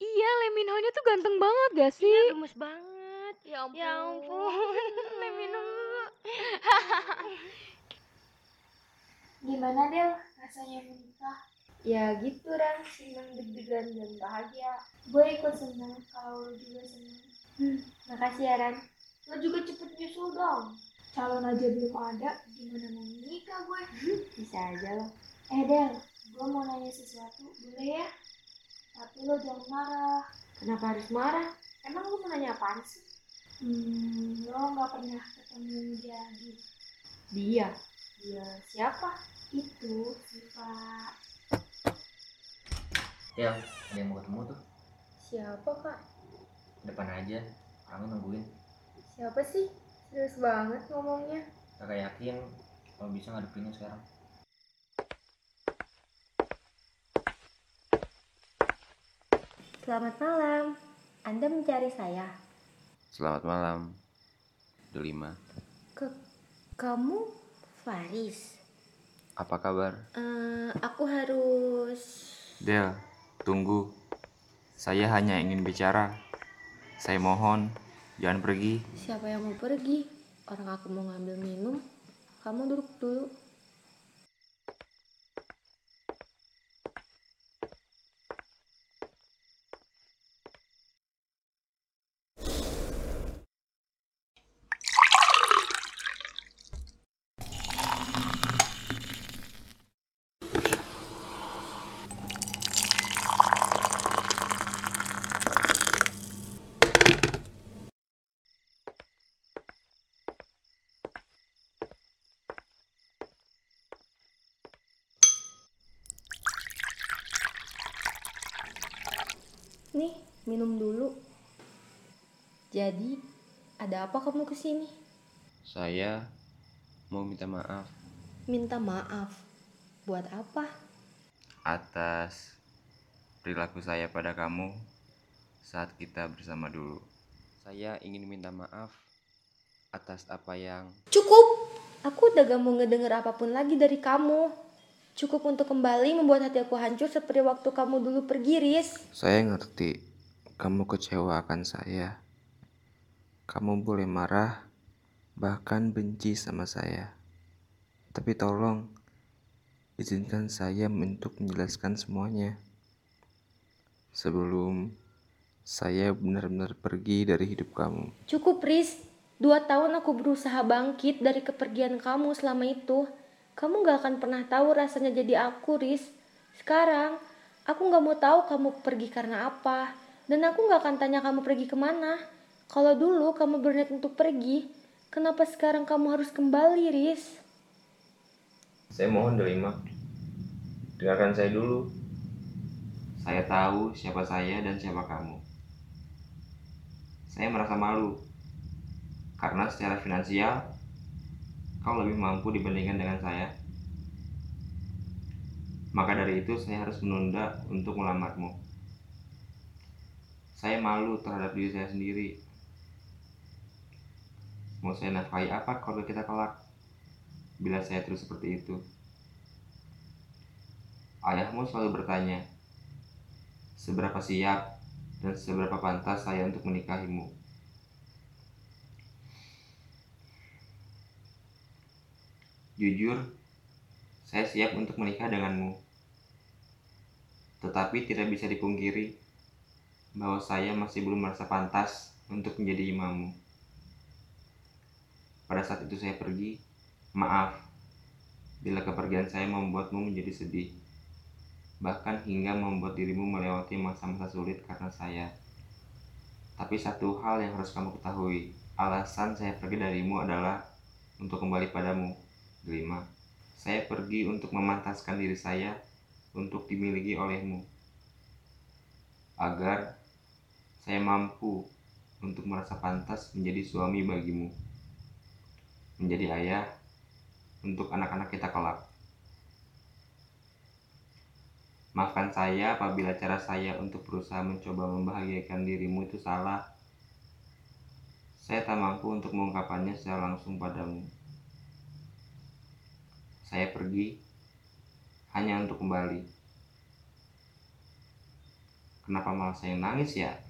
Iya, Lee Min Ho-nya tuh ganteng banget gak Iya, sih? gemes banget. Ya ampun. Ya ampun, Lee Min Ho. Gimana Del rasanya menikah? Ya gitu Ran, senang deg-degan dan bahagia. Gue ikut seneng kalau lo juga seneng. Hmm, makasih ya Ran. Lo juga cepet nyusul dong. Calon aja belum ada, gimana mau nikah gue? Bisa aja loh. Eh Del, gue mau nanya sesuatu, boleh ya? Tapi lo jangan marah. Kenapa harus marah? Emang lu mau nanya apaan sih? Hmm, lo nggak pernah ketemu dia lagi. Dia. Dia siapa? Itu sifat Ya, ada yang mau ketemu tuh. Siapa kak? Depan aja. Orangnya nungguin. Siapa sih? Serius banget ngomongnya. Kakak yakin kalau bisa ngadepinnya sekarang. Selamat malam. Anda mencari saya. Selamat malam, Delima. Ke kamu Faris. Apa kabar? Eh, aku harus Del, tunggu. Saya hanya ingin bicara. Saya mohon, jangan pergi. siapa yang mau pergi? Orang aku mau ngambil minum. Kamu duduk dulu. Minum dulu. Jadi, ada apa kamu ke sini? Saya mau minta maaf Minta maaf. Buat apa? atas perilaku saya pada kamu saat kita bersama dulu. Saya ingin minta maaf atas apa yang Cukup! Aku udah gak mau ngedenger apa pun lagi dari kamu. Cukup untuk kembali membuat hati aku hancur seperti waktu kamu dulu pergi, Riz. Saya ngerti kamu kecewa akan saya. Kamu boleh marah, bahkan benci sama saya. Tapi tolong, izinkan saya untuk menjelaskan semuanya. Sebelum saya benar-benar pergi dari hidup kamu. Cukup, Riz. Dua tahun aku berusaha bangkit dari kepergian kamu selama itu. Kamu gak akan pernah tahu rasanya jadi aku, Riz. Sekarang, aku gak mau tahu kamu pergi karena apa. Dan aku gak akan tanya kamu pergi ke mana. Kalau dulu kamu berniat untuk pergi, kenapa sekarang kamu harus kembali, Riz? Saya mohon Delima, dengarkan saya dulu. Saya tahu siapa saya dan siapa kamu. Saya merasa malu karena secara finansial kau lebih mampu dibandingkan dengan saya. Maka dari itu saya harus menunda untuk melamarmu. Saya malu terhadap diri saya sendiri. Mau saya nafkahi apa kalau kita kelak? bila saya terus seperti itu. Ayahmu selalu bertanya, seberapa siap dan seberapa pantas saya untuk menikahimu. Jujur, saya siap untuk menikah denganmu. Tetapi tidak bisa dipungkiri bahwa saya masih belum merasa pantas untuk menjadi imammu. Pada saat itu saya pergi, Maaf bila kepergian saya membuatmu menjadi sedih, bahkan hingga membuat dirimu melewati masa-masa sulit karena saya. Tapi satu hal yang harus kamu ketahui, alasan saya pergi darimu adalah untuk kembali padamu, Delima. Saya pergi untuk memantaskan diri saya untuk dimiliki olehmu, agar saya mampu untuk merasa pantas menjadi suami bagimu, menjadi ayah untuk anak-anak kita kelak. Maafkan saya apabila cara saya untuk berusaha mencoba membahagiakan dirimu itu salah. Saya tak mampu untuk mengungkapkannya secara langsung padamu. Saya pergi hanya untuk kembali. kenapa malah saya nangis ya?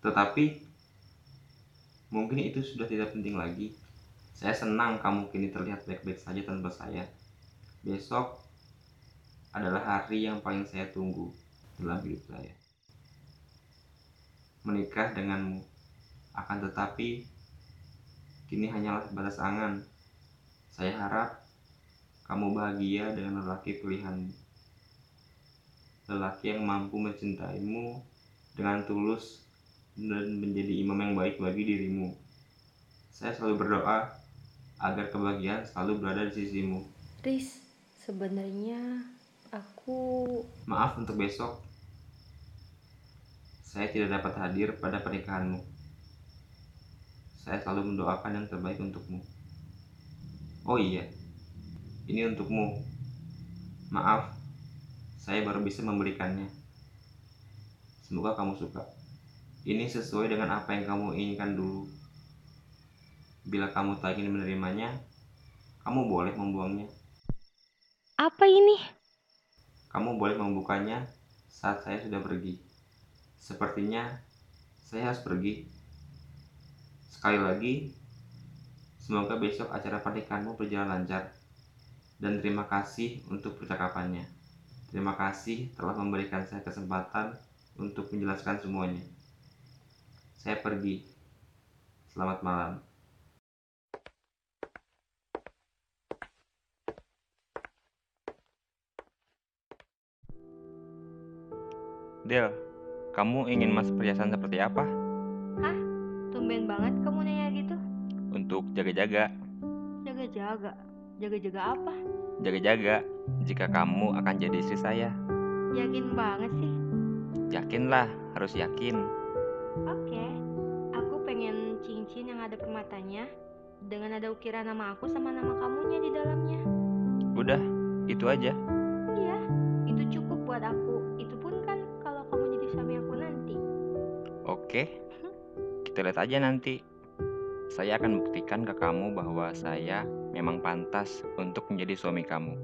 Tetapi mungkin itu sudah tidak penting lagi. Saya senang kamu kini terlihat baik-baik saja tanpa saya. Besok adalah hari yang paling saya tunggu dalam hidup saya. Menikah denganmu, akan tetapi kini hanyalah batas angan. Saya harap kamu bahagia dengan lelaki pilihanmu. Lelaki yang mampu mencintaimu dengan tulus dan menjadi imam yang baik bagi dirimu. Saya selalu berdoa agar kebahagiaan selalu berada di sisimu. Riz, sebenarnya aku Maaf untuk besok. Saya tidak dapat hadir pada pernikahanmu. Saya selalu mendoakan yang terbaik untukmu. Oh iya, ini untukmu. Maaf, saya baru bisa memberikannya. Semoga kamu suka. Ini sesuai dengan apa yang kamu inginkan dulu. Bila kamu tak ingin menerimanya, kamu boleh membuangnya. Apa ini? Kamu boleh membukanya saat saya sudah pergi. Sepertinya saya harus pergi. Sekali lagi, semoga besok acara pernikahanmu berjalan lancar. Dan terima kasih untuk percakapannya. Terima kasih telah memberikan saya kesempatan untuk menjelaskan semuanya. Saya pergi. Selamat malam. Del, kamu ingin mas perhiasan seperti apa? Tumben banget kamu nanya gitu. Untuk jaga-jaga. Jaga-jaga. Jaga-jaga apa? Jaga-jaga jika kamu akan jadi istri saya. Yakin banget sih. Yakinlah, harus yakin. Oke. Cincin permatanya dengan ada ukiran nama aku sama nama kamunya di dalamnya. Udah, itu aja. Iya, itu cukup buat aku. Itu pun kan kalau kamu jadi suami aku nanti. Oke, kita lihat aja nanti. Saya akan buktikan ke kamu bahwa saya memang pantas untuk menjadi suami kamu.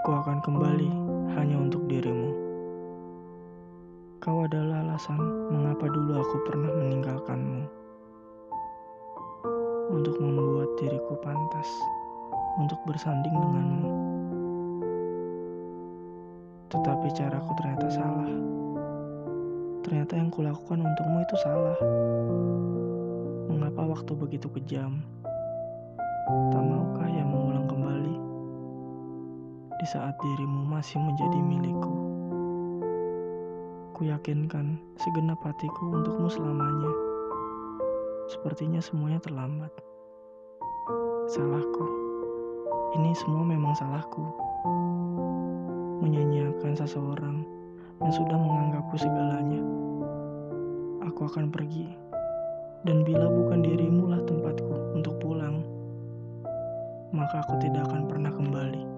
Aku akan kembali hanya untuk dirimu. Kau adalah alasan mengapa dulu aku pernah meninggalkanmu. Untuk membuat diriku pantas untuk bersanding denganmu. Tetapi caraku ternyata salah. Ternyata yang kulakukan untukmu itu salah. Mengapa waktu begitu kejam? Tak maukah yang mengulang kembali? di saat dirimu masih menjadi milikku. Kuyakinkan segenap hatiku untukmu selamanya. Sepertinya semuanya terlambat. Salahku. Ini semua memang salahku. Menyanyiakan seseorang yang sudah menganggapku segalanya. Aku akan pergi. Dan bila bukan dirimu lah tempatku untuk pulang, maka aku tidak akan pernah kembali.